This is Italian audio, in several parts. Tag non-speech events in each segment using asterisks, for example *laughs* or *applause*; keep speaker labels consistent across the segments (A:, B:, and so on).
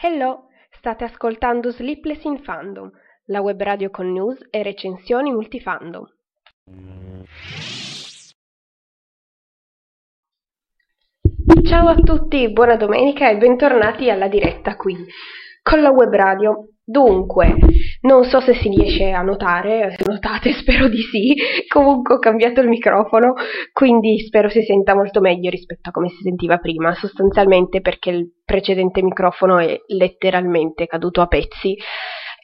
A: Hello, state ascoltando Sleepless in Fandom, la web radio con news e recensioni multifandom. Ciao a tutti, buona domenica e bentornati alla diretta qui con la web radio. Dunque, non so se si riesce a notare, se notate *laughs* spero di sì, comunque ho cambiato il microfono, quindi spero si senta molto meglio rispetto a come si sentiva prima, sostanzialmente perché il precedente microfono è letteralmente caduto a pezzi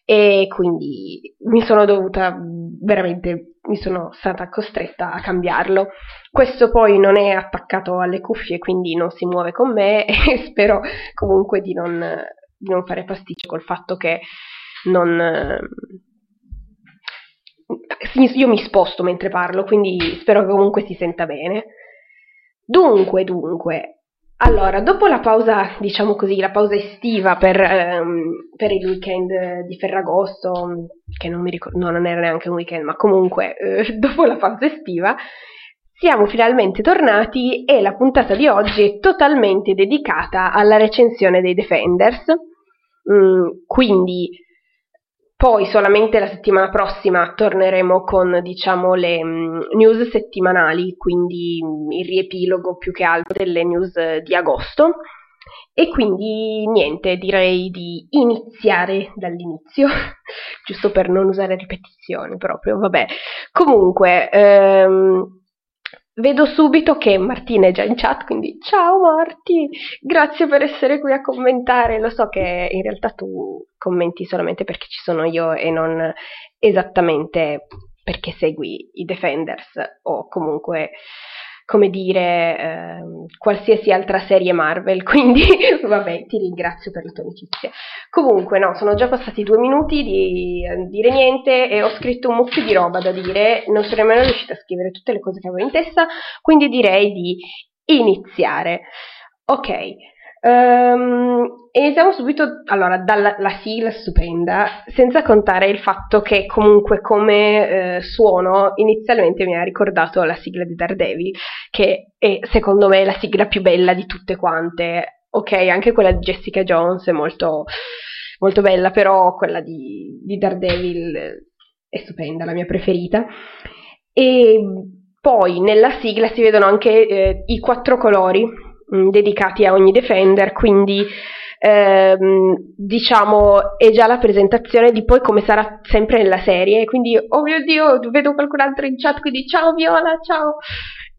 A: e quindi mi sono dovuta veramente mi sono stata costretta a cambiarlo. Questo poi non è attaccato alle cuffie, quindi non si muove con me *laughs* e spero comunque di non, non fare pasticcio col fatto che non io mi sposto mentre parlo, quindi spero che comunque si senta bene. Dunque, dunque, allora, dopo la pausa, diciamo così, la pausa estiva per, ehm, per il weekend di Ferragosto, che non mi ricordo, no, non era neanche un weekend, ma comunque eh, *laughs* dopo la pausa estiva, siamo finalmente tornati e la puntata di oggi è totalmente dedicata alla recensione dei Defenders. Mm, quindi poi solamente la settimana prossima torneremo con diciamo le mm, news settimanali, quindi mm, il riepilogo più che altro delle news di agosto. E quindi niente, direi di iniziare dall'inizio, *laughs* giusto per non usare ripetizioni proprio, vabbè. Comunque, ehm, Vedo subito che Martina è già in chat, quindi ciao Marti, grazie per essere qui a commentare. Lo so che in realtà tu commenti solamente perché ci sono io e non esattamente perché segui i Defenders o comunque come dire, eh, qualsiasi altra serie Marvel, *laughs* quindi vabbè, ti ringrazio per la tua amicizia. Comunque, no, sono già passati due minuti di eh, dire niente e ho scritto un mucchio di roba da dire, non sono nemmeno riuscita a scrivere tutte le cose che avevo in testa, quindi direi di iniziare. Ok, Um, iniziamo subito allora dalla sigla stupenda, senza contare il fatto che comunque come eh, suono inizialmente mi ha ricordato la sigla di Daredevil, che è secondo me la sigla più bella di tutte quante. Ok, anche quella di Jessica Jones è molto, molto bella, però quella di, di Daredevil è stupenda, la mia preferita. E poi nella sigla si vedono anche eh, i quattro colori mm, dedicati a ogni Defender, quindi ehm, diciamo è già la presentazione di poi come sarà sempre nella serie, quindi oh mio dio, vedo qualcun altro in chat, quindi ciao Viola, ciao!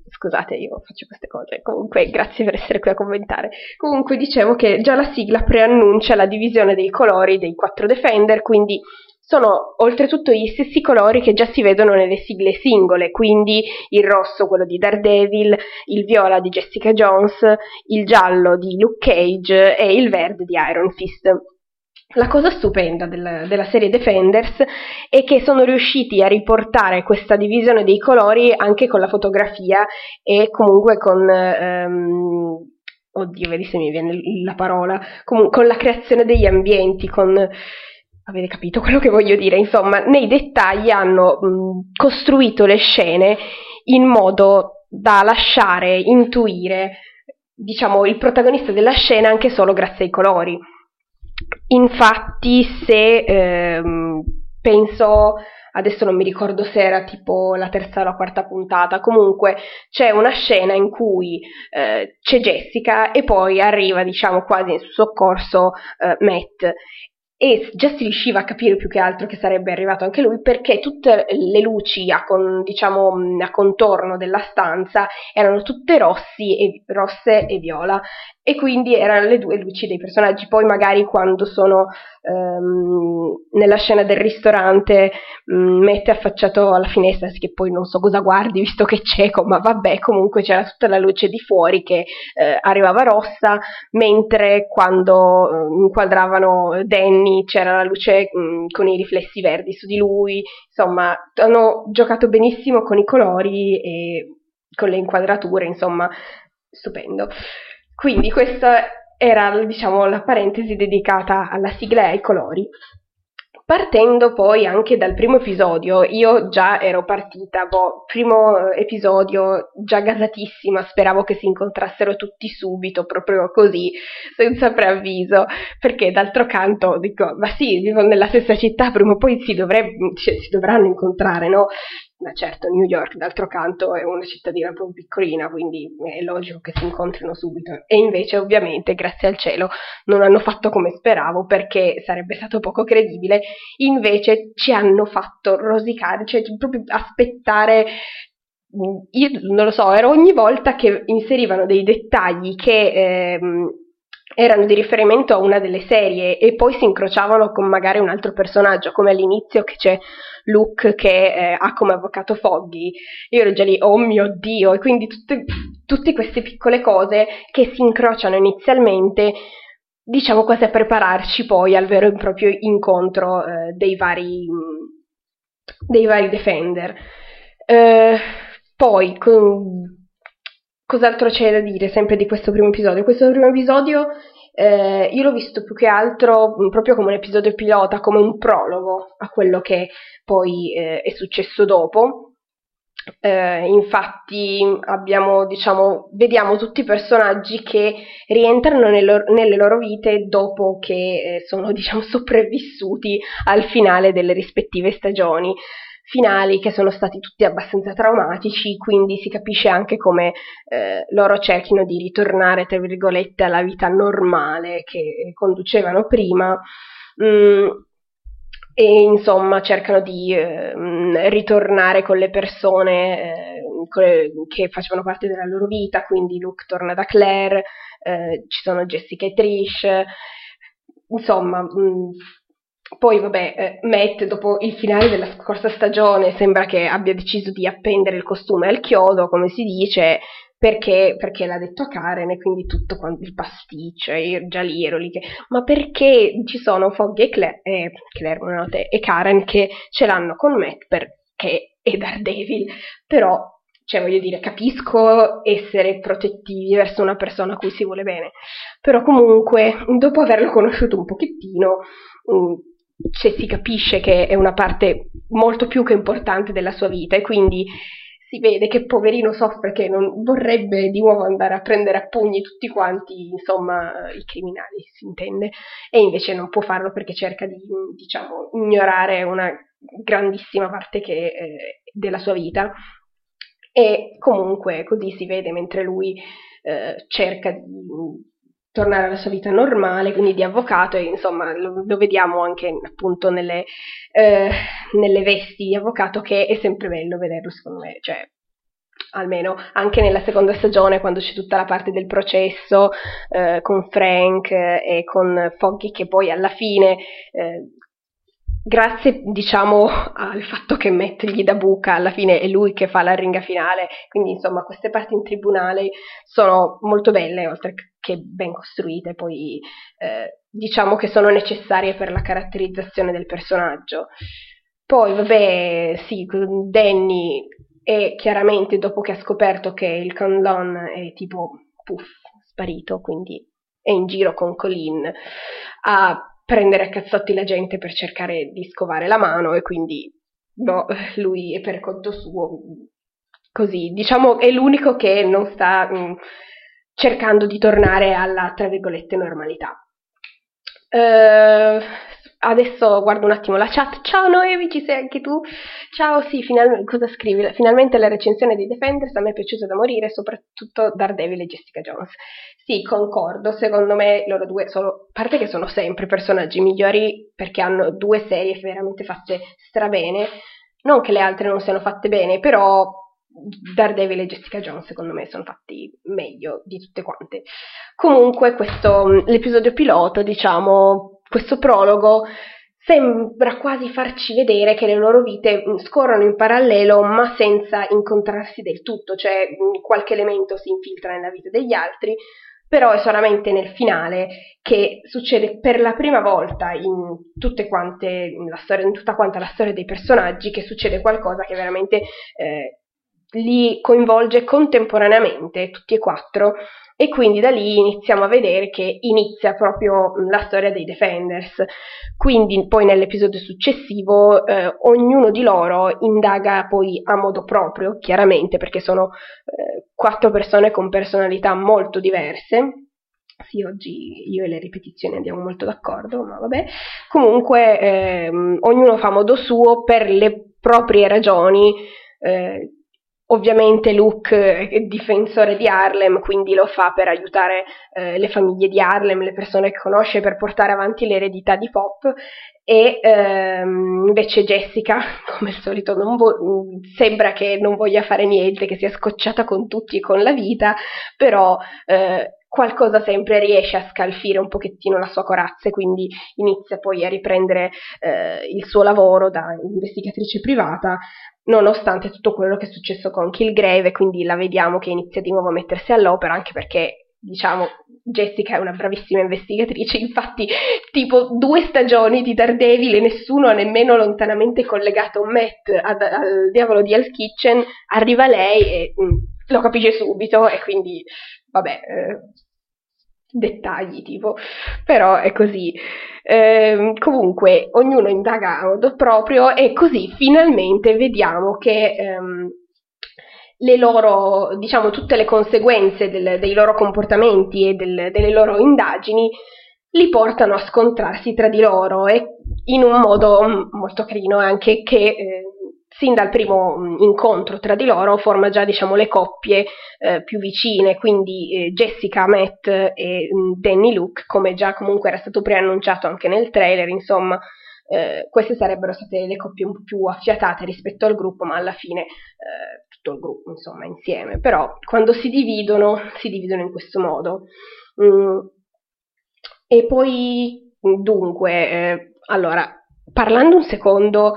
A: Scusate, io faccio queste cose. Comunque, grazie per essere qui a commentare. Comunque, dicevo che già la sigla preannuncia la divisione dei colori dei quattro Defender, quindi sono oltretutto gli stessi colori che già si vedono nelle sigle singole, quindi il rosso quello di Daredevil, il viola di Jessica Jones, il giallo di Luke Cage e il verde di Iron Fist. La cosa stupenda del, della serie Defenders è che sono riusciti a riportare questa divisione dei colori anche con la fotografia e comunque con... Um, oddio, vedi se mi viene la parola, com- con la creazione degli ambienti, con Avete capito quello che voglio dire? Insomma, nei dettagli hanno mh, costruito le scene in modo da lasciare intuire, diciamo, il protagonista della scena anche solo grazie ai colori. Infatti, se ehm, penso adesso non mi ricordo se era tipo la terza o la quarta puntata, comunque c'è una scena in cui eh, c'è Jessica e poi arriva, diciamo, quasi in soccorso eh, Matt e già si riusciva a capire più che altro che sarebbe arrivato anche lui perché tutte le luci a, con, diciamo, a contorno della stanza erano tutte rossi e, rosse e viola e quindi erano le due luci dei personaggi. Poi magari quando sono um, nella scena del ristorante um, mette affacciato alla finestra, che poi non so cosa guardi visto che è cieco, ma vabbè, comunque c'era tutta la luce di fuori che uh, arrivava rossa, mentre quando uh, inquadravano Danny c'era la luce um, con i riflessi verdi su di lui, insomma, hanno giocato benissimo con i colori e con le inquadrature, insomma, stupendo. Quindi questa era diciamo la parentesi dedicata alla sigla e ai colori. Partendo poi anche dal primo episodio, io già ero partita, boh, primo episodio già gasatissima, speravo che si incontrassero tutti subito, proprio così, senza preavviso, perché d'altro canto dico, ma sì, vivono nella stessa città, prima o poi si, dovrebbe, cioè, si dovranno incontrare, no? Ma certo, New York, d'altro canto, è una cittadina proprio piccolina, quindi è logico che si incontrino subito. E invece, ovviamente, grazie al cielo, non hanno fatto come speravo, perché sarebbe stato poco credibile. Invece ci hanno fatto rosicare, cioè proprio aspettare io non lo so, era ogni volta che inserivano dei dettagli che ehm, erano di riferimento a una delle serie e poi si incrociavano con magari un altro personaggio, come all'inizio che c'è Luke che eh, ha come avvocato Foggy. Io ero già lì, oh mio Dio, e quindi tutte, tutte queste piccole cose che si incrociano inizialmente, diciamo quasi a prepararci poi al vero e proprio incontro eh, dei, vari, dei vari Defender. Eh, poi, con, Cos'altro c'è da dire sempre di questo primo episodio? Questo primo episodio eh, io l'ho visto più che altro proprio come un episodio pilota, come un prologo a quello che poi eh, è successo dopo. Eh, infatti abbiamo, diciamo, vediamo tutti i personaggi che rientrano nel loro, nelle loro vite dopo che eh, sono *laughs* diciamo, sopravvissuti al finale delle rispettive stagioni finali che sono stati tutti abbastanza traumatici, quindi si capisce anche come eh, loro cerchino di ritornare, tra virgolette, alla vita normale che conducevano prima. Mm, e insomma cercano di eh, ritornare con le persone eh, che facevano parte della loro vita, quindi Luke torna da Claire, eh, ci sono Jessica e Trish, insomma mh, mm, poi, vabbè, eh, Matt, dopo il finale della scorsa stagione, sembra che abbia deciso di appendere il costume al chiodo, come si dice, perché, perché l'ha detto a Karen e quindi tutto il pasticcio, io già lì ero lì che, ma perché ci sono Foggy e Claire, eh, Claire buonanotte, e Karen che ce l'hanno con Matt perché è Daredevil, però cioè voglio dire, capisco essere protettivi verso una persona a cui si vuole bene, però comunque dopo averlo conosciuto un pochettino, mm, cioè, si capisce che è una parte molto più che importante della sua vita e quindi si vede che poverino soffre che non vorrebbe di nuovo andare a prendere a pugni tutti quanti, insomma, i criminali, si intende, e invece non può farlo perché cerca di, diciamo, ignorare una grandissima parte che, eh, della sua vita. E comunque così si vede mentre lui eh, cerca di tornare alla sua vita normale, quindi di avvocato, e insomma lo, lo vediamo anche appunto nelle, eh, nelle, vesti di avvocato, che è sempre bello vederlo secondo me, cioè almeno anche nella seconda stagione quando c'è tutta la parte del processo eh, con Frank eh, e con Foggy che poi alla fine eh, grazie diciamo al fatto che Matt gli dà buca alla fine è lui che fa la ringa finale quindi insomma queste parti in tribunale sono molto belle oltre che ben costruite poi eh, diciamo che sono necessarie per la caratterizzazione del personaggio. Poi vabbè sì Danny è chiaramente dopo che ha scoperto che il Conlon è tipo puff sparito quindi è in giro con Colin ha prendere a cazzotti la gente per cercare di scovare la mano e quindi boh, lui è per conto suo così, diciamo è l'unico che non sta mh, mm, cercando di tornare alla tra virgolette normalità. Uh, adesso guardo un attimo la chat. Ciao Noemi, ci sei anche tu? Ciao, sì, finalmente, cosa scrivi? Finalmente la recensione di Defenders a me è piaciuta da morire, soprattutto Daredevil e Jessica Jones. Sì, concordo, secondo me loro due sono, a parte che sono sempre personaggi migliori perché hanno due serie veramente fatte strabene, non che le altre non siano fatte bene, però Daredevil e Jessica Jones secondo me sono fatti meglio di tutte quante. Comunque questo, l'episodio pilota, diciamo, questo prologo sembra quasi farci vedere che le loro vite mm, scorrono in parallelo ma senza incontrarsi del tutto, cioè mm, qualche elemento si infiltra nella vita degli altri, però è solamente nel finale che succede per la prima volta in, quante, storia, in tutta quanta la storia dei personaggi che succede qualcosa che veramente eh, li coinvolge contemporaneamente tutti e quattro e quindi da lì iniziamo a vedere che inizia proprio la storia dei Defenders. Quindi poi nell'episodio successivo eh, ognuno di loro indaga poi a modo proprio, chiaramente perché sono eh, quattro persone con personalità molto diverse. Sì, oggi io e le ripetizioni andiamo molto d'accordo, ma vabbè. Comunque ehm, ognuno fa modo suo per le proprie ragioni. Eh, Ovviamente Luke è difensore di Harlem, quindi lo fa per aiutare eh, le famiglie di Harlem, le persone che conosce, per portare avanti l'eredità di Pop. E ehm, invece Jessica, *laughs* come al solito, vo- sembra che non voglia fare niente, che sia scocciata con tutti e con la vita, però eh, qualcosa sempre riesce a scalfire un pochettino la sua corazza e quindi inizia poi a riprendere eh, il suo lavoro da investigatrice privata nonostante tutto quello che è successo con Kilgrave, quindi la vediamo che inizia di nuovo a mettersi all'opera, anche perché diciamo Jessica è una bravissima investigatrice, infatti tipo due stagioni di Daredevil e nessuno ha nemmeno lontanamente collegato Matt ad, al diavolo di Hell's Kitchen, arriva lei e mh, mm, lo capisce subito e quindi vabbè, eh, dettagli tipo, però è così. Eh, comunque, ognuno indaga a modo proprio e così finalmente vediamo che ehm, le loro, diciamo, tutte le conseguenze del, dei loro comportamenti e del, delle loro indagini li portano a scontrarsi tra di loro e in un modo molto carino anche che eh, sin dal primo mm, incontro tra di loro forma già diciamo, le coppie eh, più vicine, quindi eh, Jessica, Matt e mm, Danny Luke, come già comunque era stato preannunciato anche nel trailer, insomma, eh, queste sarebbero state le coppie un po' più affiatate rispetto al gruppo, ma alla fine eh, tutto il gruppo, insomma, insieme. Però quando si dividono, si dividono in questo modo. Mm. E poi, dunque, eh, allora, parlando un secondo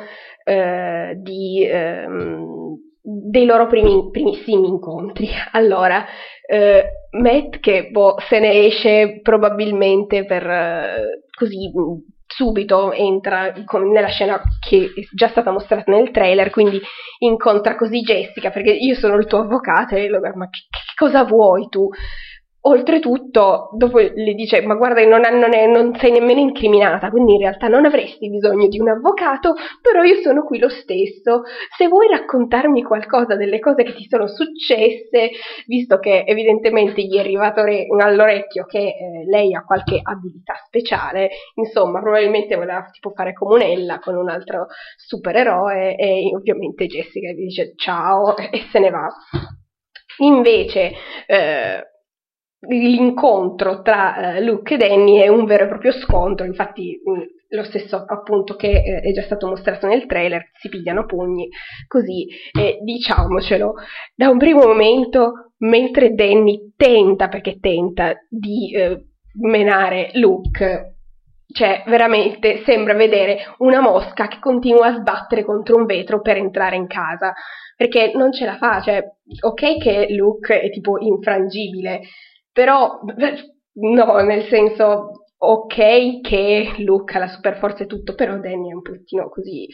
A: eh, di, ehm, dei loro primi, primissimi incontri. *laughs* Allora, eh, Matt che boh, se ne esce probabilmente per eh, così subito entra con, nella scena che è già stata mostrata nel trailer, quindi incontra così Jessica perché io sono il tuo avvocato e lo ma che, che cosa vuoi tu? Oltretutto, dopo le dice: Ma guarda, non, non, è, non, sei nemmeno incriminata, quindi in realtà non avresti bisogno di un avvocato, però io sono qui lo stesso. Se vuoi raccontarmi qualcosa delle cose che ti sono successe, visto che evidentemente gli è arrivato re- all'orecchio che eh, lei ha qualche abilità speciale, insomma, probabilmente voleva tipo fare comunella con un altro supereroe, e ovviamente Jessica gli dice ciao *laughs* e se ne va. Invece. Eh, l'incontro tra uh, Luke e Danny è un vero e proprio scontro, infatti mm, lo stesso appunto che eh, è già stato mostrato nel trailer, si pigliano pugni, così e diciamocelo, da un primo momento mentre Danny tenta, perché tenta di eh, menare Luke, cioè veramente sembra vedere una mosca che continua a sbattere contro un vetro per entrare in casa, perché non ce la fa, cioè ok che Luke è tipo infrangibile, però no, nel senso, ok che Luke ha la super forza e tutto, però Danny è un pochettino così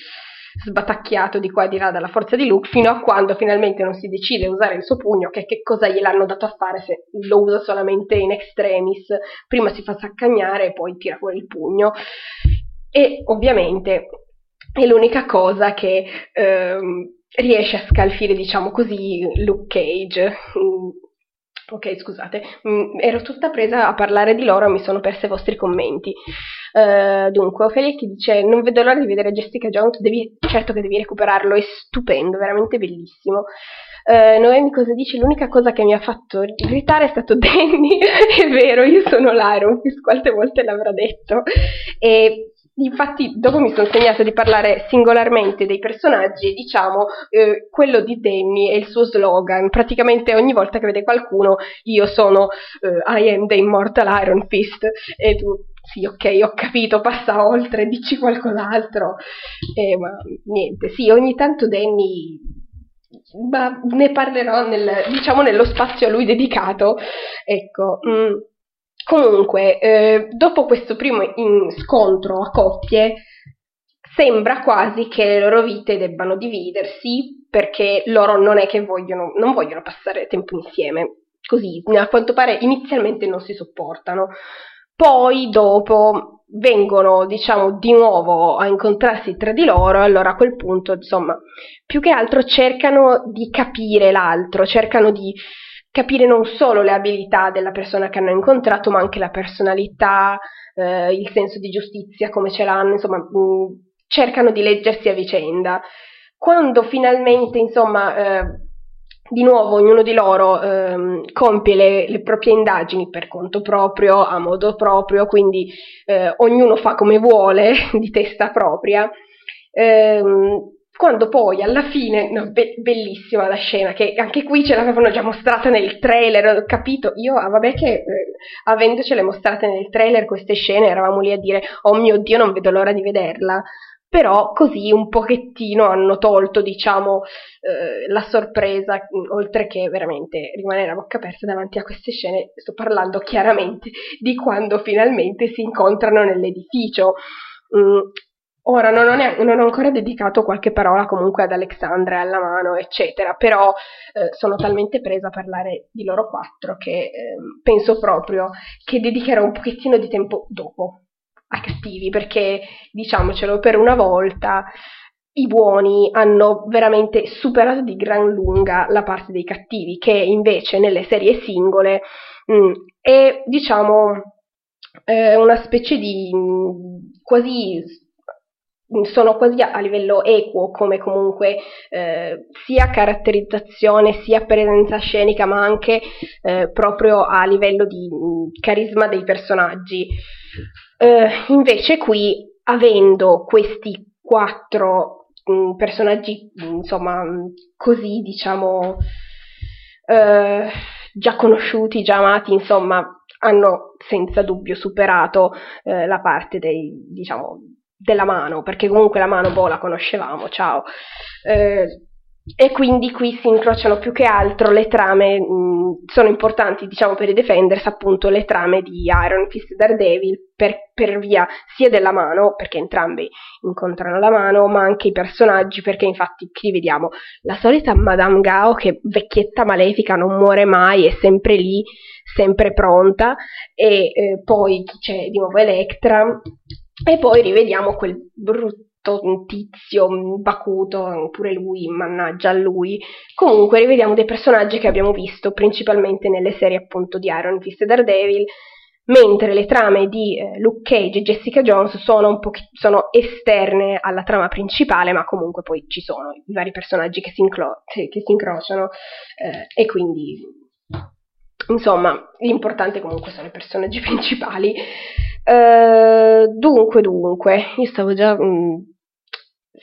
A: sbatacchiato di qua e di là dalla forza di Luke, fino a quando finalmente non si decide a usare il suo pugno, che, che cosa gliel'hanno dato a fare se lo usa solamente in extremis, prima si fa saccagnare e poi tira fuori il pugno. E ovviamente è l'unica cosa che ehm, riesce a scalfire, diciamo così, Luke Cage. Ok, scusate, mm, ero tutta presa a parlare di loro e mi sono persa i vostri commenti. Uh, dunque, Ophelia che dice: Non vedo l'ora di vedere Jessica Jones, devi, certo che devi recuperarlo, è stupendo, veramente bellissimo. Uh, Noemi cosa dice? L'unica cosa che mi ha fatto irritare è stato *laughs* Danny. è vero, io sono Fist, quante volte l'avrà detto. E Infatti, dopo mi sono segnato di parlare singolarmente dei personaggi e diciamo eh, quello di Danny è il suo slogan. Praticamente ogni volta che vede qualcuno, io sono eh, I am the immortal Iron Fist e tu sì, ok, ho capito, passa oltre, dici qualcos'altro. Eh, ma niente, sì, ogni tanto Danny ma ne parlerò nel, diciamo nello spazio a lui dedicato. Ecco. Mm. Comunque, eh, dopo questo primo scontro a coppie, sembra quasi che le loro vite debbano dividersi perché loro non è che vogliono, non vogliono passare tempo insieme. così, a quanto pare inizialmente non si sopportano. Poi dopo vengono, diciamo, di nuovo a incontrarsi tra di loro, allora a quel punto, insomma, più che altro cercano di capire l'altro, cercano di capire non solo le abilità della persona che hanno incontrato, ma anche la personalità, eh, il senso di giustizia, come ce l'hanno, insomma, mh, mm, cercano di leggersi a vicenda. Quando finalmente, insomma, eh, di nuovo ognuno di loro ehm, compie le, le, proprie indagini per conto proprio, a modo proprio, quindi eh, ognuno fa come vuole, *laughs* di testa propria. Ehm, quando poi alla fine, no, be- bellissima la scena, che anche qui ce l'avevano già mostrata nel trailer, ho capito, io ah, vabbè che eh, avendocele mostrate nel trailer queste scene eravamo lì a dire oh mio dio non vedo l'ora di vederla, però così un pochettino hanno tolto, diciamo, eh, la sorpresa, oltre che veramente rimanere a bocca aperta davanti a queste scene, sto parlando chiaramente di quando finalmente si incontrano nell'edificio. Mm, ora non ho, neanche, non ho, ancora dedicato qualche parola comunque ad Alexandra e alla mano, eccetera, però eh, sono talmente presa a parlare di loro quattro che eh, penso proprio che dedicherò un pochettino di tempo dopo ai cattivi, perché diciamocelo per una volta i buoni hanno veramente superato di gran lunga la parte dei cattivi, che invece nelle serie singole mh, mm, è diciamo eh, una specie di mh, mm, quasi sono quasi a livello equo come comunque eh, sia caratterizzazione sia presenza scenica ma anche eh, proprio a livello di mm, carisma dei personaggi. Eh, invece qui, avendo questi quattro mh, mm, personaggi, mm, insomma, mm, così, diciamo, eh, già conosciuti, già amati, insomma, hanno senza dubbio superato eh, la parte dei, diciamo, della mano, perché comunque la mano, boh, la conoscevamo, ciao. Eh, e quindi qui si incrociano più che altro le trame, mh, sono importanti diciamo per i Defenders appunto le trame di Iron Fist e Daredevil per, per, via sia della mano, perché entrambi incontrano la mano, ma anche i personaggi, perché infatti qui vediamo la solita Madame Gao che vecchietta malefica non muore mai, è sempre lì, sempre pronta, e eh, poi c'è di nuovo Electra, e poi rivediamo quel brutto tizio bacuto, pure lui, mannaggia a lui. Comunque rivediamo dei personaggi che abbiamo visto principalmente nelle serie appunto di Iron Fist e Daredevil, mentre le trame di eh, Luke Cage e Jessica Jones sono, un sono esterne alla trama principale, ma comunque poi ci sono i vari personaggi che si, inclo- che si incrociano eh, e quindi insomma l'importante comunque sono i personaggi *laughs* principali. Uh, dunque, dunque, io stavo già mh, mm,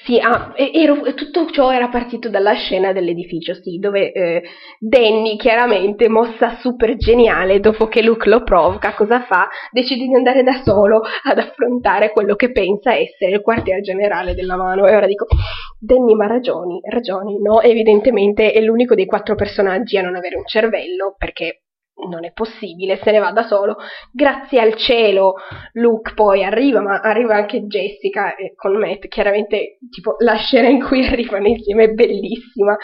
A: sì, ah, ero, tutto ciò era partito dalla scena dell'edificio, sì, dove eh, Danny, chiaramente, mossa super geniale, dopo che Luke lo provoca, cosa fa? Decide di andare da solo ad affrontare quello che pensa essere il quartier generale della mano. E ora dico, Danny ma ragioni, ragioni, no? Evidentemente è l'unico dei quattro personaggi a non avere un cervello, perché non è possibile, se ne va da solo. Grazie al cielo Luke poi arriva, ma arriva anche Jessica eh, con Matt. Chiaramente, tipo, la scena in cui *laughs* arrivano insieme è bellissima.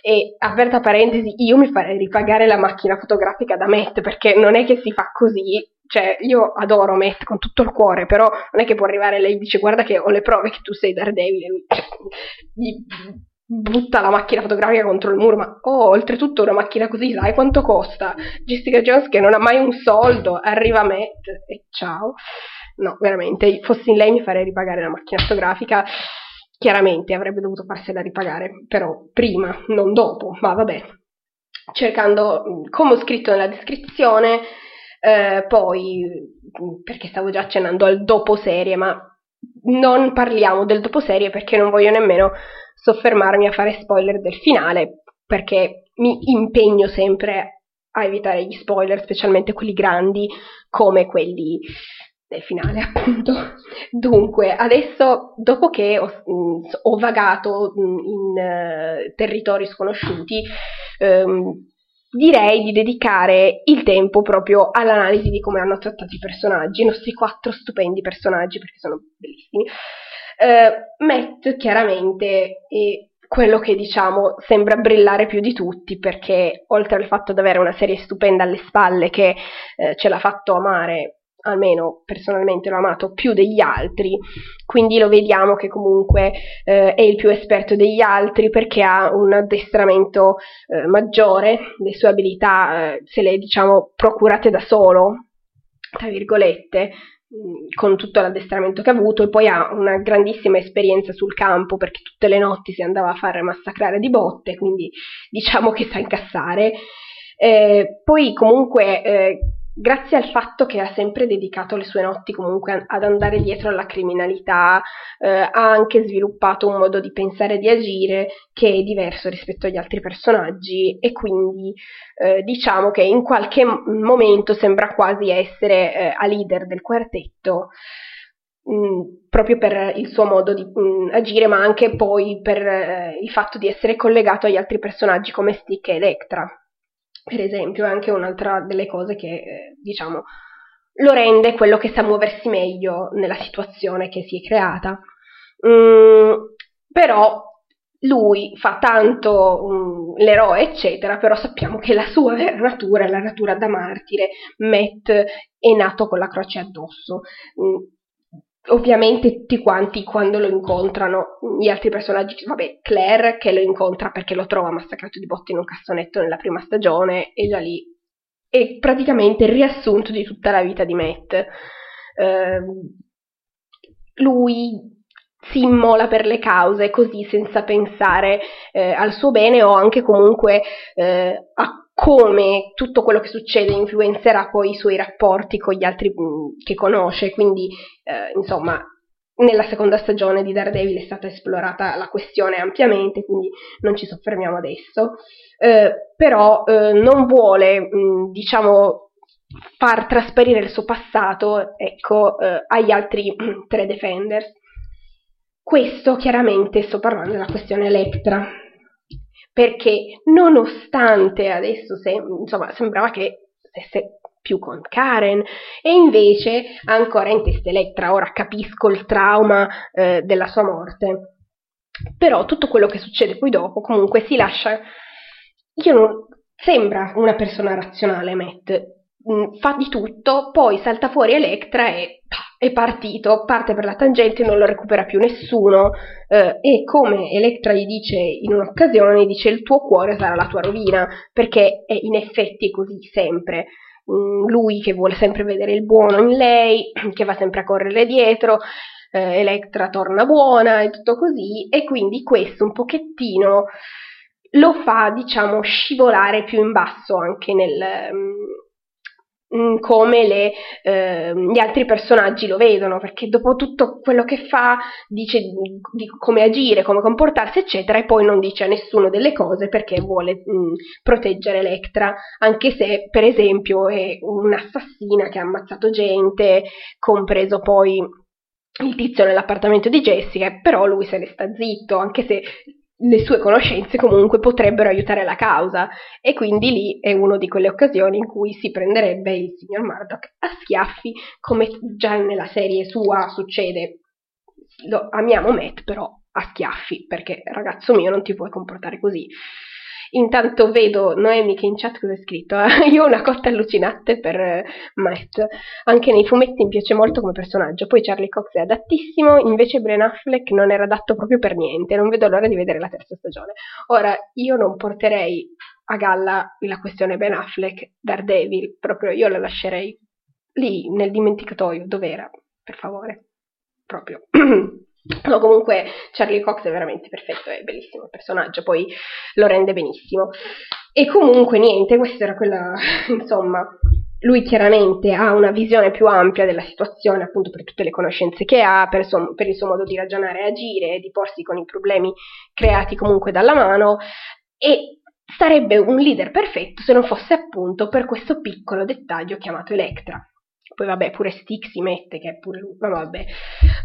A: E, aperta parentesi, io mi farei ripagare la macchina fotografica da Matt, perché non è che si fa così. Cioè, io adoro Matt con tutto il cuore, però non è che può arrivare lei e dice guarda che ho le prove che tu sei Daredevil. E lui *laughs* gli butta la macchina fotografica contro il muro, ma oh, oltretutto una macchina così, sai quanto costa? Jessica Jones che non ha mai un soldo, arriva Matt e ciao. No, veramente, fossi in lei mi farei ripagare la macchina fotografica. Chiaramente avrebbe dovuto farsela ripagare, però prima, non dopo, ma vabbè. Cercando, come ho scritto nella descrizione, eh, poi, perché stavo già accennando al dopo serie, ma non parliamo del dopo serie perché non voglio nemmeno soffermarmi a fare spoiler del finale, perché mi impegno sempre a evitare gli spoiler, specialmente quelli grandi come quelli del finale, *laughs* appunto. Dunque, adesso, dopo che ho, ho vagato in uh, territori sconosciuti, um, direi di dedicare il tempo proprio all'analisi di come hanno trattato i personaggi, i nostri quattro stupendi personaggi, perché sono bellissimi. Uh, Matt chiaramente è quello che diciamo sembra brillare più di tutti perché oltre al fatto di avere una serie stupenda alle spalle che eh, ce l'ha fatto amare almeno personalmente l'ho amato più degli altri, quindi lo vediamo che comunque eh, è il più esperto degli altri perché ha un addestramento eh, maggiore, le sue abilità eh, se le diciamo procurate da solo, tra virgolette, con tutto l'addestramento che ha avuto e poi ha una grandissima esperienza sul campo perché tutte le notti si andava a fare massacrare di botte, quindi diciamo che sa incassare. Eh, poi comunque eh, grazie al fatto che ha sempre dedicato le sue notti comunque ad andare dietro alla criminalità, eh, ha anche sviluppato un modo di pensare e di agire che è diverso rispetto agli altri personaggi e quindi eh, diciamo che in qualche momento sembra quasi essere eh, a leader del quartetto. Mm, proprio per il suo modo di mh, mm, agire, ma anche poi per eh, il fatto di essere collegato agli altri personaggi come Stick e Electra per esempio, è anche un'altra delle cose che, eh, diciamo, lo rende quello che sa muoversi meglio nella situazione che si è creata. Mm, però lui fa tanto um, l'eroe, eccetera, però sappiamo che la sua vera natura è la natura da martire. Matt è nato con la croce addosso. Mm, ovviamente tutti quanti quando lo incontrano, gli altri personaggi, vabbè, Claire che lo incontra perché lo trova massacrato di botte in un cassonetto nella prima stagione, e già lì è praticamente il riassunto di tutta la vita di Matt. Eh, lui si immola per le cause così senza pensare eh, al suo bene o anche comunque eh, a come tutto quello che succede influenzerà poi i suoi rapporti con gli altri mm, che conosce, quindi eh, insomma nella seconda stagione di Daredevil è stata esplorata la questione ampiamente, quindi non ci soffermiamo adesso, eh, però eh, non vuole, mh, mm, diciamo, far trasparire il suo passato, ecco, eh, agli altri mm, tre Defenders. Questo chiaramente sto parlando della questione Electra, perché nonostante adesso se, insomma, sembrava che stesse più con Karen e invece ancora in testa Elettra, ora capisco il trauma eh, della sua morte. Però tutto quello che succede poi dopo comunque si lascia... Io non... Sembra una persona razionale, Matt, mm, fa di tutto, poi salta fuori Electra e è partito, parte per la tangente, non lo recupera più nessuno eh, e come Electra gli dice in un'occasione, dice il tuo cuore sarà la tua rovina, perché è in effetti così sempre. Mm, lui che vuole sempre vedere il buono in lei, *clears throat* che va sempre a correre dietro, eh, Electra torna buona e tutto così, e quindi questo un pochettino lo fa, diciamo, scivolare più in basso anche nel, mm, come le, eh, gli altri personaggi lo vedono, perché dopo tutto quello che fa dice di come agire, come comportarsi, eccetera, e poi non dice a nessuno delle cose perché vuole mh, mm, proteggere Electra, anche se per esempio è un'assassina che ha ammazzato gente, compreso poi il tizio nell'appartamento di Jessica, però lui se ne sta zitto, anche se le sue conoscenze comunque potrebbero aiutare la causa. E quindi lì è una di quelle occasioni in cui si prenderebbe il signor Murdoch a schiaffi come già nella serie sua succede. Lo amiamo Matt però a schiaffi perché ragazzo mio non ti puoi comportare così Intanto vedo Noemi che in chat cosa ha scritto. *laughs* Io ho una cotta allucinante per eh, Matt. Anche nei fumetti mi piace molto come personaggio. Poi Charlie Cox è adattissimo, invece Ben Affleck non era adatto proprio per niente. Non vedo l'ora di vedere la terza stagione. Ora, io non porterei a galla la questione Ben Affleck, Daredevil, proprio io la lascerei lì nel dimenticatoio, dov'era, per favore. Proprio. *clears throat* No, comunque Charlie Cox è veramente perfetto, è bellissimo il personaggio, poi lo rende benissimo. E comunque niente, questa era quella, *laughs* insomma, lui chiaramente ha una visione più ampia della situazione, appunto per tutte le conoscenze che ha, per, suo, per il suo modo di ragionare e agire, di porsi con i problemi creati comunque dalla mano, e sarebbe un leader perfetto se non fosse appunto per questo piccolo dettaglio chiamato Electra poi vabbè pure Stick si mette che è pure lui, ma vabbè.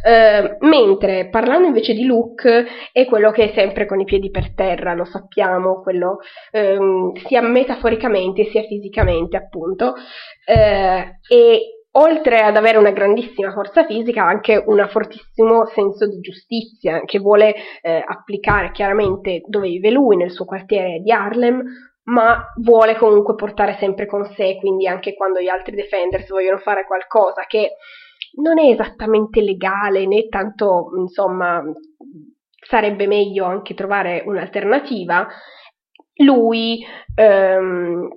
A: Uh, mentre parlando invece di Luke è quello che è sempre con i piedi per terra, lo sappiamo, quello um, sia metaforicamente sia fisicamente appunto, uh, e oltre ad avere una grandissima forza fisica, ha anche un fortissimo senso di giustizia che vuole eh, applicare chiaramente dove vive lui, nel suo quartiere di Harlem, ma vuole comunque portare sempre con sé, quindi anche quando gli altri defenders vogliono fare qualcosa che non è esattamente legale né tanto, insomma, sarebbe meglio anche trovare un'alternativa, lui ehm,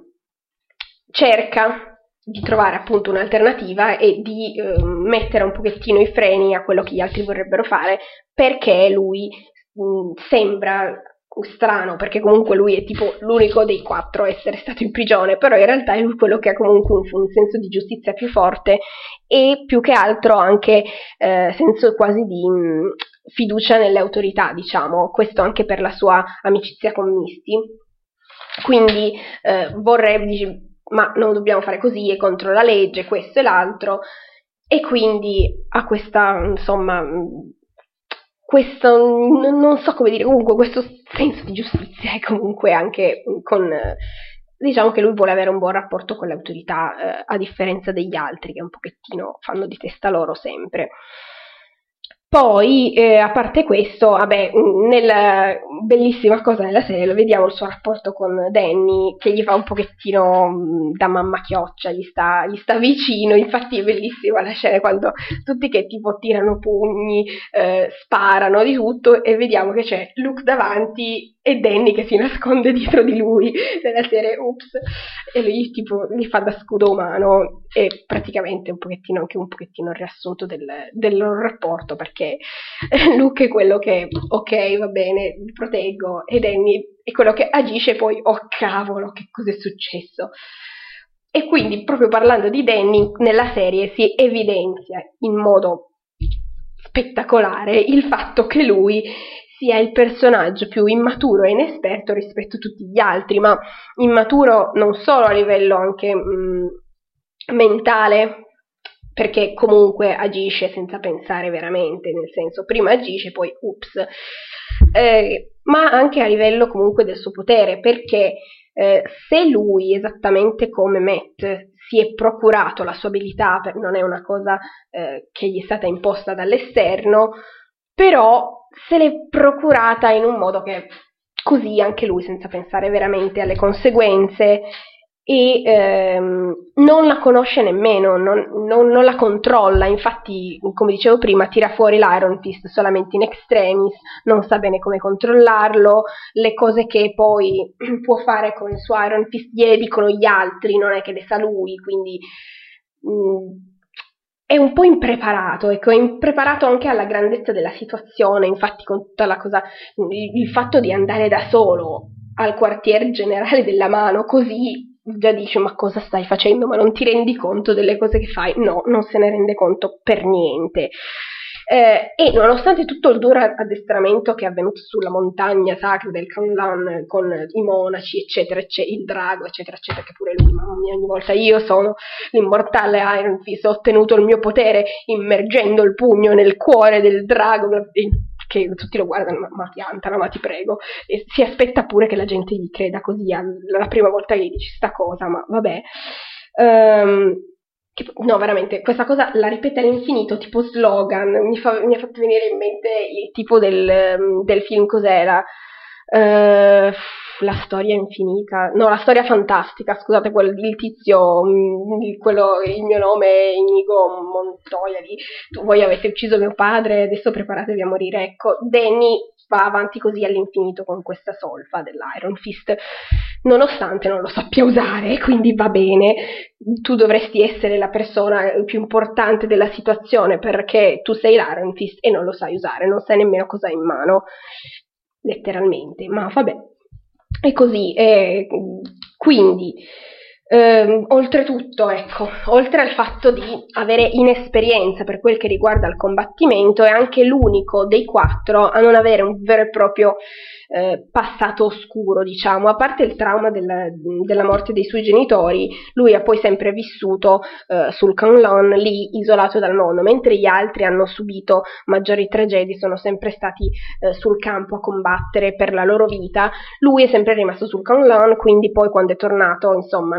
A: cerca di trovare appunto un'alternativa e di eh, mettere un pochettino i freni a quello che gli altri vorrebbero fare perché lui mh, sembra strano perché comunque lui è tipo l'unico dei quattro a essere stato in prigione, però in realtà è lui quello che ha comunque un, un senso di giustizia più forte e più che altro anche eh, senso quasi di mh, fiducia nelle autorità, diciamo, questo anche per la sua amicizia con Misty. Quindi eh, vorrebbe, dice, ma non dobbiamo fare così, è contro la legge, questo e l'altro, e quindi ha questa, insomma, questo, non so come dire, comunque questo senso di giustizia e comunque anche con, diciamo che lui vuole avere un buon rapporto con le autorità, eh, a differenza degli altri che un pochettino fanno di testa loro sempre. Poi, eh, a parte questo, vabbè, nella bellissima cosa nella serie lo vediamo il suo rapporto con Danny, che gli fa un pochettino mm, da mamma chioccia, gli sta, gli sta vicino, infatti è bellissima la scena quando tutti che tipo tirano pugni, eh, sparano di tutto e vediamo che c'è Luke davanti e Danny che si nasconde dietro di lui nella serie Oops e lui tipo gli fa da scudo umano e praticamente un pochettino anche un pochettino riassunto del, del loro rapporto perché *laughs* Luke è quello che ok va bene vi proteggo e Danny è quello che agisce poi oh cavolo che cosa è successo? E quindi proprio parlando di Danny nella serie si evidenzia in modo spettacolare il fatto che lui sia il personaggio più immaturo e inesperto rispetto a tutti gli altri, ma immaturo non solo a livello anche mh, mm, mentale, perché comunque agisce senza pensare veramente, nel senso prima agisce, poi ups, eh, ma anche a livello comunque del suo potere, perché eh, se lui, esattamente come Matt, si è procurato la sua abilità, non è una cosa eh, che gli è stata imposta dall'esterno, però se l'è procurata in un modo che così anche lui, senza pensare veramente alle conseguenze, e ehm, non la conosce nemmeno, non, non, non, la controlla, infatti come dicevo prima tira fuori l'Iron Fist solamente in extremis, non sa bene come controllarlo, le cose che poi *clears throat* può fare con il suo Iron Fist gliele dicono gli altri, non è che le sa lui, quindi mh, mm, è un po' impreparato, ecco, è impreparato anche alla grandezza della situazione, infatti con tutta la cosa, il, il fatto di andare da solo al quartier generale della mano, così già dice ma cosa stai facendo, ma non ti rendi conto delle cose che fai? No, non se ne rende conto per niente. Eh, e nonostante tutto il duro addestramento che è avvenuto sulla montagna sacra del Kanlan con i monaci, eccetera, eccetera, il drago, eccetera, eccetera, che pure lui, mamma mia, ogni volta io sono l'immortale Iron Fist, ho ottenuto il mio potere immergendo il pugno nel cuore del drago, che tutti lo guardano, ma, ma piantala, ma ti prego, e si aspetta pure che la gente gli creda così la prima volta che gli dici sta cosa, ma vabbè. Um, no, veramente, questa cosa la ripete all'infinito, tipo slogan, mi, fa, mi ha fatto venire in mente il tipo del, ehm, del film cos'era. Uh, la storia infinita, no, la storia fantastica, scusate, quel, il tizio, mm, quello, il mio nome è Inigo Montoya, di, tu voi avete ucciso mio padre, adesso preparatevi a morire, ecco, Danny va avanti così all'infinito con questa solfa dell'Iron Fist, nonostante non lo sappia usare, quindi va bene, tu dovresti essere la persona più importante della situazione perché tu sei l'Iron Fist e non lo sai usare, non sai nemmeno cosa hai in mano, letteralmente, ma vabbè. E così, eh, quindi, eh, oltretutto, ecco, oltre al fatto di avere inesperienza per quel che riguarda il combattimento, è anche l'unico dei quattro a non avere un vero e proprio eh, passato oscuro, diciamo, a parte il trauma della, della, morte dei suoi genitori, lui ha poi sempre vissuto eh, sul Kowloon lì isolato dal mondo, mentre gli altri hanno subito maggiori tragedie, sono sempre stati eh, sul campo a combattere per la loro vita, lui è sempre rimasto sul Kowloon, quindi poi quando è tornato, insomma,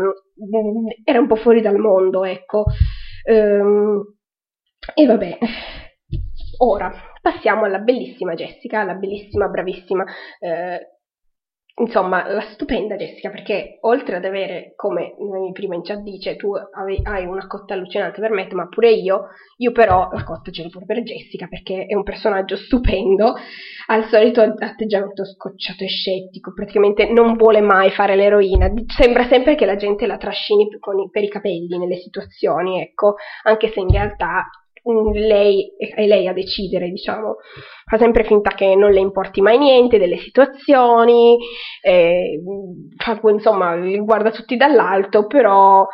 A: era un po' fuori dal mondo, ecco. Ehm, e vabbè, ora passiamo alla bellissima Jessica, alla bellissima, bravissima eh, insomma, la stupenda Jessica, perché oltre ad avere, come prima in chat dice, tu hai una cotta allucinante per Matt, ma pure io, io però la cotta ce l'ho pure per Jessica, perché è un personaggio stupendo, ha il solito atteggiamento scocciato e scettico, praticamente non vuole mai fare l'eroina, sembra sempre che la gente la trascini per i capelli nelle situazioni, ecco, anche se in realtà lei, è lei a decidere, diciamo, fa sempre finta che non le importi mai niente delle situazioni, eh, fa, insomma, guarda tutti dall'alto, però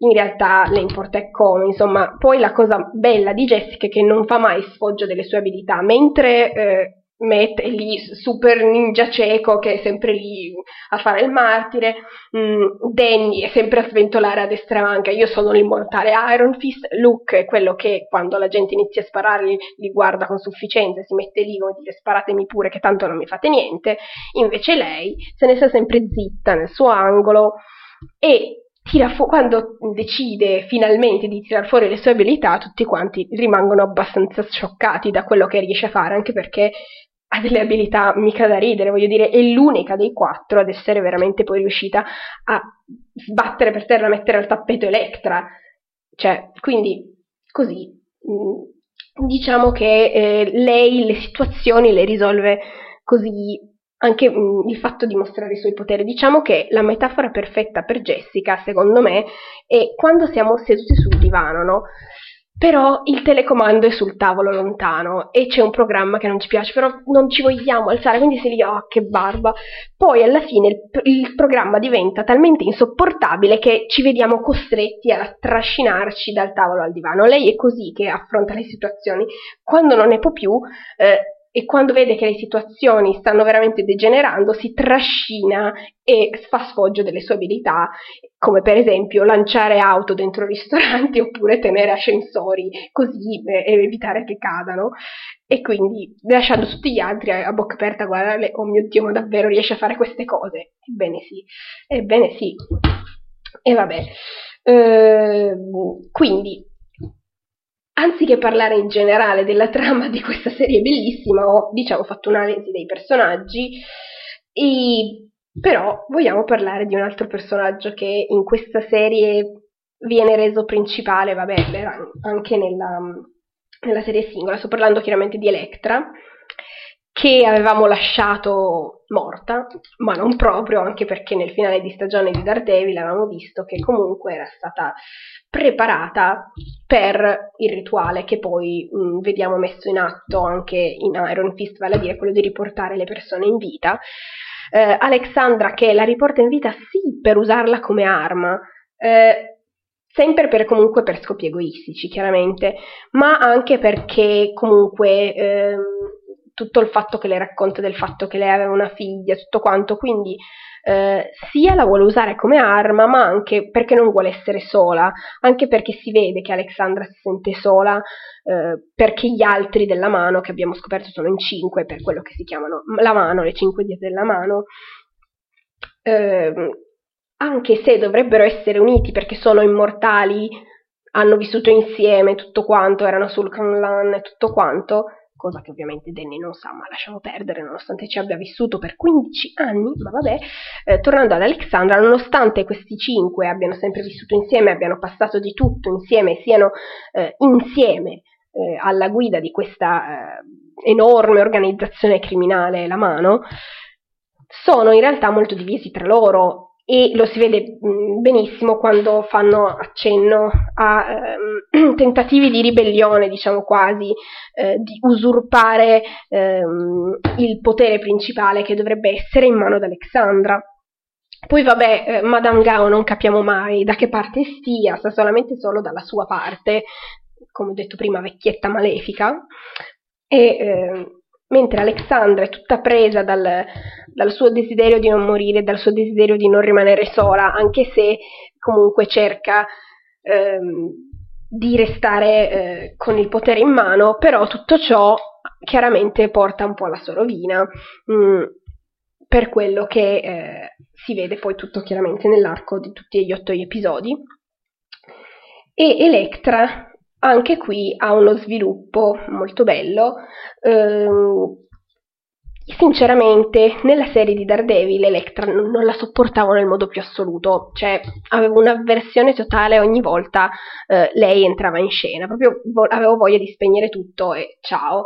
A: in realtà le importa è come, insomma, poi la cosa bella di Jessica è che non fa mai sfoggio delle sue abilità, mentre eh, Matt è lì super ninja cieco che è sempre lì a fare il martire, mm, Danny è sempre a sventolare a destra manca, io sono l'immortale Iron Fist, Luke è quello che quando la gente inizia a sparare li, guarda con sufficienza, si mette lì come dire sparatemi pure che tanto non mi fate niente, invece lei se ne sta sempre zitta nel suo angolo e Fu- quando decide finalmente di tirar fuori le sue abilità, tutti quanti rimangono abbastanza scioccati da quello che riesce a fare, anche perché ha delle abilità mica da ridere, voglio dire, è l'unica dei quattro ad essere veramente poi riuscita a sbattere per terra, mettere al tappeto Electra. Cioè, quindi, così, mm, diciamo che eh, lei le situazioni le risolve così, anche mh, mm, il fatto di mostrare i suoi poteri. Diciamo che la metafora perfetta per Jessica, secondo me, è quando siamo seduti sul divano, no? Però il telecomando è sul tavolo lontano e c'è un programma che non ci piace, però non ci vogliamo alzare, quindi si lì, oh che barba. Poi alla fine il, il, programma diventa talmente insopportabile che ci vediamo costretti a trascinarci dal tavolo al divano. Lei è così che affronta le situazioni, quando non ne può più, eh, e quando vede che le situazioni stanno veramente degenerando si trascina e fa sfoggio delle sue abilità, come per esempio lanciare auto dentro ristoranti *laughs* oppure tenere ascensori così e evitare che cadano. E quindi lasciando tutti gli altri a bocca aperta a guardare, oh mio Dio, ma davvero riesce a fare queste cose? Ebbene sì, ebbene sì. E vabbè. Ehm, quindi anziché parlare in generale della trama di questa serie bellissima, ho diciamo fatto un'analisi dei personaggi e però vogliamo parlare di un altro personaggio che in questa serie viene reso principale, vabbè, anche nella, nella serie singola. Sto parlando chiaramente di Electra, che avevamo lasciato morta, ma non proprio, anche perché nel finale di stagione di Daredevil avevamo visto che comunque era stata preparata per il rituale che poi mh, mm, vediamo messo in atto anche in Iron Fist, vale a dire quello di riportare le persone in vita. Eh, Alexandra che la riporta in vita sì per usarla come arma, eh, sempre per comunque per scopi egoistici chiaramente, ma anche perché comunque eh, tutto il fatto che le racconta del fatto che lei aveva una figlia, tutto quanto, quindi eh, sia la vuole usare come arma, ma anche perché non vuole essere sola, anche perché si vede che Alexandra si sente sola, eh, perché gli altri della mano, che abbiamo scoperto sono in cinque, per quello che si chiamano la mano, le cinque dita della mano, eh, anche se dovrebbero essere uniti perché sono immortali, hanno vissuto insieme tutto quanto, erano sul Kanlan e tutto quanto, cosa che ovviamente Danny non sa, ma lasciamo perdere, nonostante ci abbia vissuto per 15 anni, ma vabbè, eh, tornando ad Alexandra, nonostante questi cinque abbiano sempre vissuto insieme, abbiano passato di tutto insieme, siano eh, insieme eh, alla guida di questa eh, enorme organizzazione criminale, la mano, sono in realtà molto divisi tra loro e lo si vede mm, benissimo quando fanno accenno a ehm, *clears throat* tentativi di ribellione, diciamo quasi, eh, di usurpare ehm, il potere principale che dovrebbe essere in mano ad Alexandra. Poi vabbè, eh, Madame Gao non capiamo mai da che parte stia, sta solamente solo dalla sua parte, come ho detto prima, vecchietta malefica, e eh, mentre Alexandra è tutta presa dal, dal, suo desiderio di non morire, dal suo desiderio di non rimanere sola, anche se comunque cerca ehm, di restare eh, con il potere in mano, però tutto ciò chiaramente porta un po' alla sua rovina, mh, mm, per quello che eh, si vede poi tutto chiaramente nell'arco di tutti gli otto episodi. e Electra anche qui ha uno sviluppo molto bello. Ehm, sinceramente, nella serie di Daredevil Electra non, la sopportavo nel modo più assoluto, cioè avevo un'avversione totale ogni volta eh, lei entrava in scena, proprio vo- avevo voglia di spegnere tutto e ciao.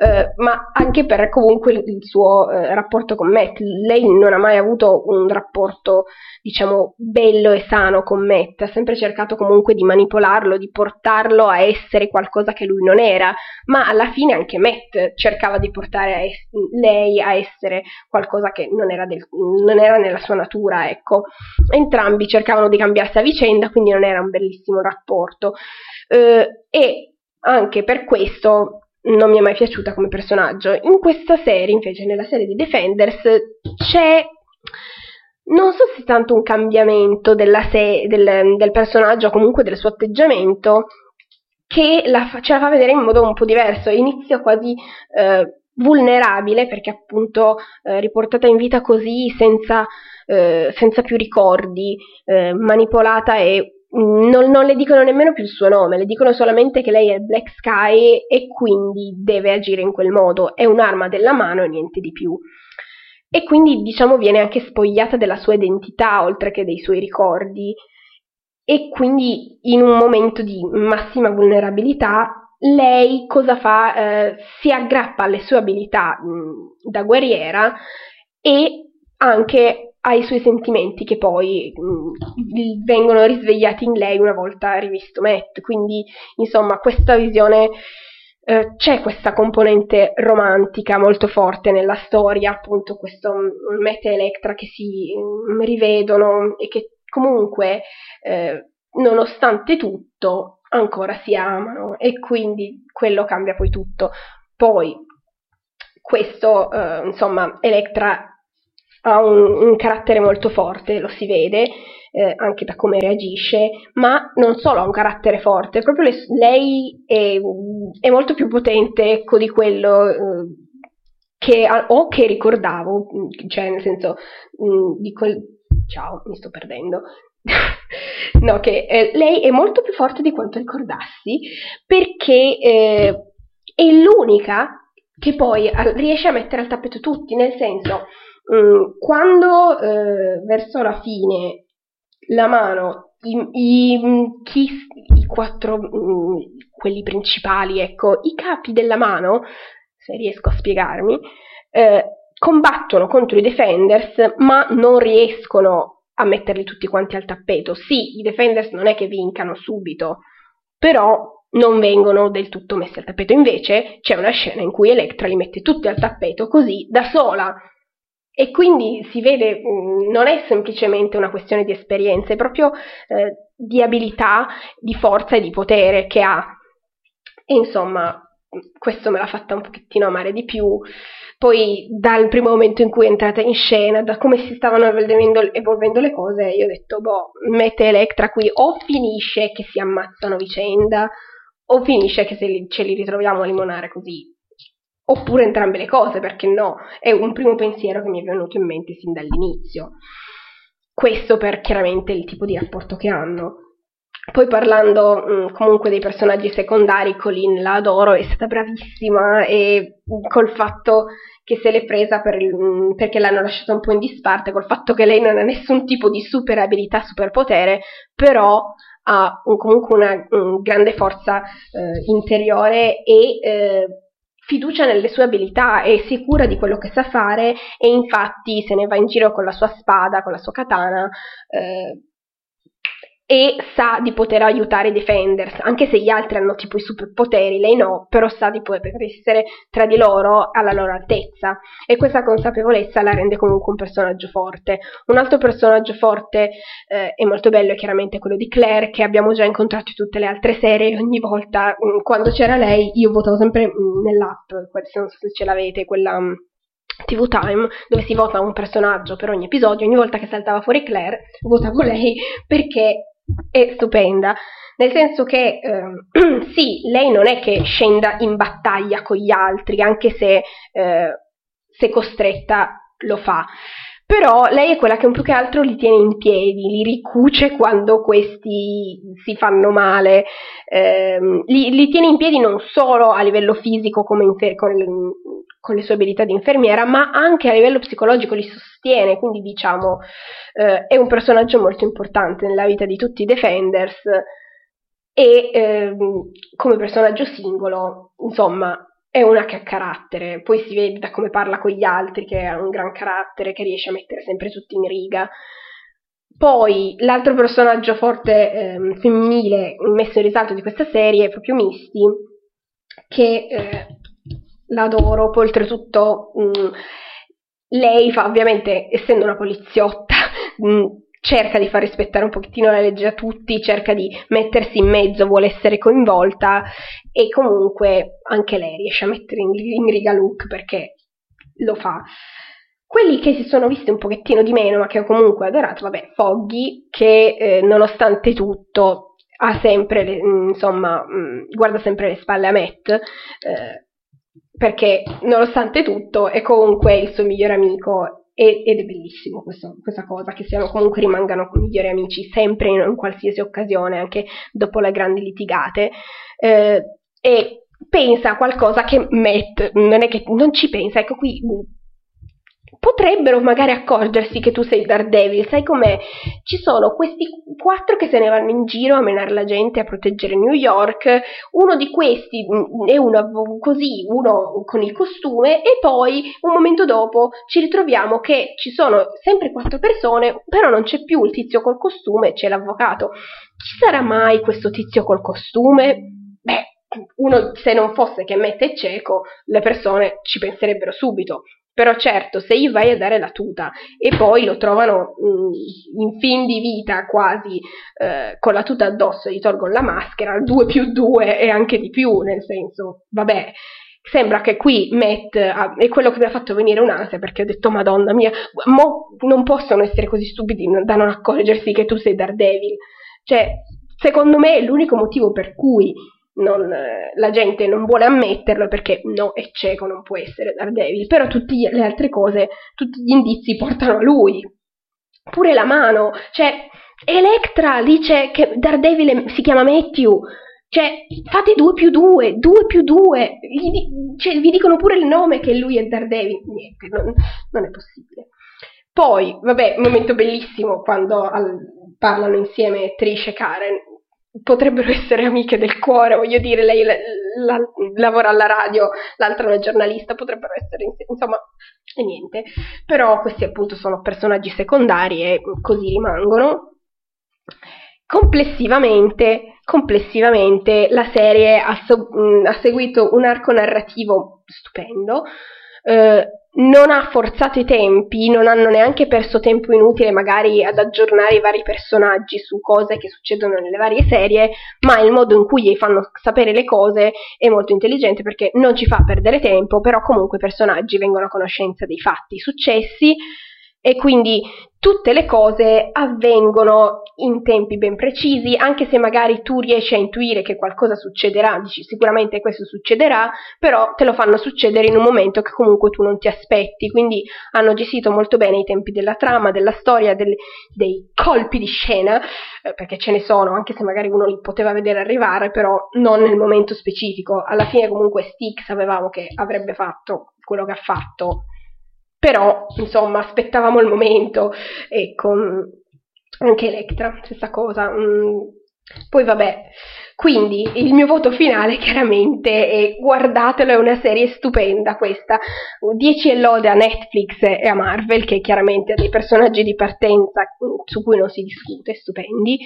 A: Eh, ma anche per comunque il, suo eh, rapporto con Matt. Lei non ha mai avuto un rapporto, diciamo, bello e sano con Matt, ha sempre cercato comunque di manipolarlo, di portarlo a essere qualcosa che lui non era, ma alla fine anche Matt cercava di portare a es- lei a essere qualcosa che non era, del, non era nella sua natura, ecco. Entrambi cercavano di cambiarsi a vicenda, quindi non era un bellissimo rapporto. Eh, e anche per questo non mi è mai piaciuta come personaggio. In questa serie, invece, nella serie di Defenders, c'è non so se tanto un cambiamento se- del, del, personaggio o comunque del suo atteggiamento che la, ce la fa vedere in modo un po' diverso. Inizia quasi eh, vulnerabile perché appunto eh, riportata in vita così senza, eh, senza più ricordi, eh, manipolata e non, non, le dicono nemmeno più il suo nome, le dicono solamente che lei è Black Sky e quindi deve agire in quel modo, è un'arma della mano e niente di più. E quindi diciamo viene anche spogliata della sua identità oltre che dei suoi ricordi e quindi in un momento di massima vulnerabilità lei cosa fa? Eh, si aggrappa alle sue abilità mh, da guerriera e anche ai suoi sentimenti che poi mh, mm, vengono risvegliati in lei una volta rivisto Matt. Quindi, insomma, questa visione eh, c'è questa componente romantica molto forte nella storia, appunto questo um, Matt e Electra che si um, rivedono e che comunque, eh, nonostante tutto, ancora si amano e quindi quello cambia poi tutto. Poi, questo, eh, insomma, Electra ha un, un carattere molto forte, lo si vede eh, anche da come reagisce, ma non solo ha un carattere forte, proprio le, lei è, è, molto più potente ecco, di quello eh, che o che ricordavo, cioè nel senso mh, mm, di quel... Ciao, mi sto perdendo. *laughs* no, che eh, lei è molto più forte di quanto ricordassi perché eh, è l'unica che poi riesce a mettere al tappeto tutti, nel senso quando eh, verso la fine la mano, i, i, chi, i quattro, mm, quelli principali, ecco, i capi della mano, se riesco a spiegarmi, eh, combattono contro i Defenders, ma non riescono a metterli tutti quanti al tappeto. Sì, i Defenders non è che vincano subito, però non vengono del tutto messi al tappeto. Invece c'è una scena in cui Electra li mette tutti al tappeto così da sola e quindi si vede, mm, non è semplicemente una questione di esperienza, è proprio eh, di abilità, di forza e di potere che ha. E insomma, questo me l'ha fatta un pochettino amare di più. Poi dal primo momento in cui è entrata in scena, da come si stavano evolvendo, evolvendo le cose, io ho detto, boh, mette Electra qui o finisce che si ammazzano vicenda, o finisce che se li, ce li ritroviamo a limonare così oppure entrambe le cose, perché no? È un primo pensiero che mi è venuto in mente sin dall'inizio. Questo per chiaramente il tipo di rapporto che hanno. Poi parlando mh, mm, comunque dei personaggi secondari, Colin la adoro, è stata bravissima e col fatto che se l'è presa per mh, perché l'hanno lasciata un po' in disparte, col fatto che lei non ha nessun tipo di super abilità, super potere, però ha un, comunque una un grande forza eh, interiore e eh, fiducia nelle sue abilità, è sicura di quello che sa fare e infatti se ne va in giro con la sua spada, con la sua katana eh, e sa di poter aiutare i Defenders, anche se gli altri hanno tipo i superpoteri, lei no, però sa di poter essere tra di loro alla loro altezza e questa consapevolezza la rende comunque un personaggio forte. Un altro personaggio forte eh, e molto bello è chiaramente quello di Claire che abbiamo già incontrato in tutte le altre serie ogni volta mh, mm, quando c'era lei io votavo sempre mh, mm, nell'app, non so se ce l'avete, quella... Mh, mm, TV Time, dove si vota un personaggio per ogni episodio, ogni volta che saltava fuori Claire, votavo lei perché è stupenda, nel senso che eh, *clears throat* sì, lei non è che scenda in battaglia con gli altri, anche se, eh, se costretta lo fa, però lei è quella che più che altro li tiene in piedi, li ricuce quando questi si fanno male, ehm, li, li, tiene in piedi non solo a livello fisico infer- con, le, con, le, sue abilità di infermiera, ma anche a livello psicologico li sostiene, quindi diciamo eh, è un personaggio molto importante nella vita di tutti i Defenders. E ehm, come personaggio singolo, insomma, è una che ha carattere, poi si vede da come parla con gli altri che ha un gran carattere, che riesce a mettere sempre tutti in riga. Poi l'altro personaggio forte ehm, femminile messo in risalto di questa serie è proprio Misty, che eh, l'adoro, poi oltretutto mh, mm, lei fa ovviamente, essendo una poliziotta, mh, *laughs* mm, cerca di far rispettare un pochettino la legge a tutti, cerca di mettersi in mezzo, vuole essere coinvolta e comunque anche lei riesce a mettere in, in riga Luke perché lo fa. Quelli che si sono visti un pochettino di meno, ma che ho comunque adorato, vabbè, Foggy, che eh, nonostante tutto ha sempre, le, insomma, mh, mm, guarda sempre le spalle a Matt, eh, perché nonostante tutto è comunque il suo migliore amico ed è bellissimo questo, questa cosa, che siano comunque rimangano migliori amici sempre in, in, qualsiasi occasione, anche dopo le grandi litigate. Eh, e pensa a qualcosa che Matt non è che non ci pensa, ecco qui potrebbero magari accorgersi che tu sei Daredevil, sai com'è? Ci sono questi quattro che se ne vanno in giro a menare la gente, a proteggere New York, uno di questi mm, è uno così, uno con il costume e poi un momento dopo ci ritroviamo che ci sono sempre quattro persone, però non c'è più il tizio col costume, c'è l'avvocato. Ci sarà mai questo tizio col costume? Beh, uno se non fosse che mette cieco, le persone ci penserebbero subito. Però certo, se gli vai a dare la tuta e poi lo trovano mh, mm, in fin di vita quasi eh, con la tuta addosso, gli tolgono la maschera, 2 più 2 e anche di più, nel senso, vabbè, sembra che qui Matt ah, è quello che mi ha fatto venire un'ansia perché ho detto madonna mia, mo non possono essere così stupidi da non accorgersi che tu sei Daredevil. Cioè, secondo me è l'unico motivo per cui non, la gente non vuole ammetterlo perché no, è cieco, non può essere Daredevil, però tutte le altre cose, tutti gli indizi portano a lui. Pure la mano, cioè Electra dice che Daredevil si chiama Matthew, cioè fate 2 più 2, 2 più 2, cioè, vi dicono pure il nome che lui è Daredevil, niente, non, non è possibile. Poi, vabbè, un momento bellissimo quando al, parlano insieme Trish e Karen, potrebbero essere amiche del cuore, voglio dire, lei la, la, lavora alla radio, l'altra è una giornalista, potrebbero essere, insomma, e niente. Però questi appunto sono personaggi secondari e così rimangono. Complessivamente, complessivamente la serie ha, so, ha seguito un arco narrativo stupendo, eh, non ha forzato i tempi, non hanno neanche perso tempo inutile magari ad aggiornare i vari personaggi su cose che succedono nelle varie serie, ma il modo in cui gli fanno sapere le cose è molto intelligente perché non ci fa perdere tempo, però comunque i personaggi vengono a conoscenza dei fatti successi e quindi tutte le cose avvengono in tempi ben precisi, anche se magari tu riesci a intuire che qualcosa succederà, dici sicuramente questo succederà, però te lo fanno succedere in un momento che comunque tu non ti aspetti, quindi hanno gestito molto bene i tempi della trama, della storia, del, dei colpi di scena, eh, perché ce ne sono, anche se magari uno li poteva vedere arrivare, però non nel momento specifico. Alla fine comunque Stick sapevamo che avrebbe fatto quello che ha fatto però insomma aspettavamo il momento ecco anche Electra stessa cosa mm. poi vabbè quindi il mio voto finale *laughs* chiaramente è guardatelo, è una serie stupenda questa, 10 e lode a Netflix e a Marvel che chiaramente ha dei personaggi di partenza su cui non si discute, stupendi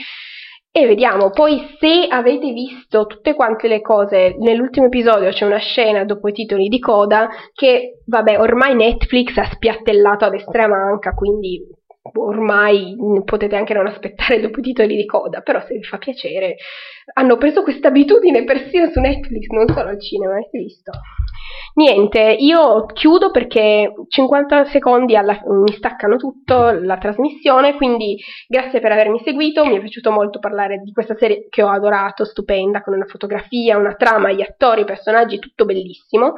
A: e vediamo, poi se avete visto tutte quante le cose, nell'ultimo episodio c'è una scena dopo i titoli di coda che, vabbè, ormai Netflix ha spiattellato a destra e a manca, quindi ormai potete anche non aspettare dopo i titoli di coda, però se vi fa piacere, hanno preso questa abitudine persino su Netflix, non solo al cinema, avete visto? Niente, io chiudo perché 50 secondi alla, mi staccano tutto la trasmissione, quindi grazie per avermi seguito, mi è piaciuto molto parlare di questa serie che ho adorato, stupenda, con una fotografia, una trama, gli attori, i personaggi, tutto bellissimo.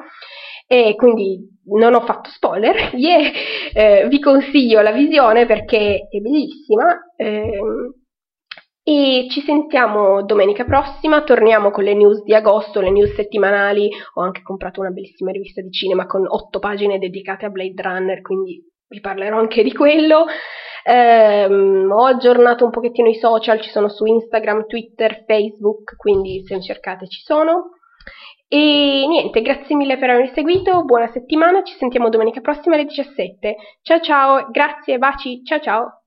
A: E quindi non ho fatto spoiler, yeah, *laughs* eh, vi consiglio la visione perché è bellissima. Eh, e ci sentiamo domenica prossima, torniamo con le news di agosto, le news settimanali, ho anche comprato una bellissima rivista di cinema con otto pagine dedicate a Blade Runner, quindi vi parlerò anche di quello. Um, ho aggiornato un pochettino i social, ci sono su Instagram, Twitter, Facebook, quindi se cercate ci sono. E niente, grazie mille per avermi seguito, buona settimana, ci sentiamo domenica prossima alle 17. Ciao ciao, grazie, baci, ciao ciao.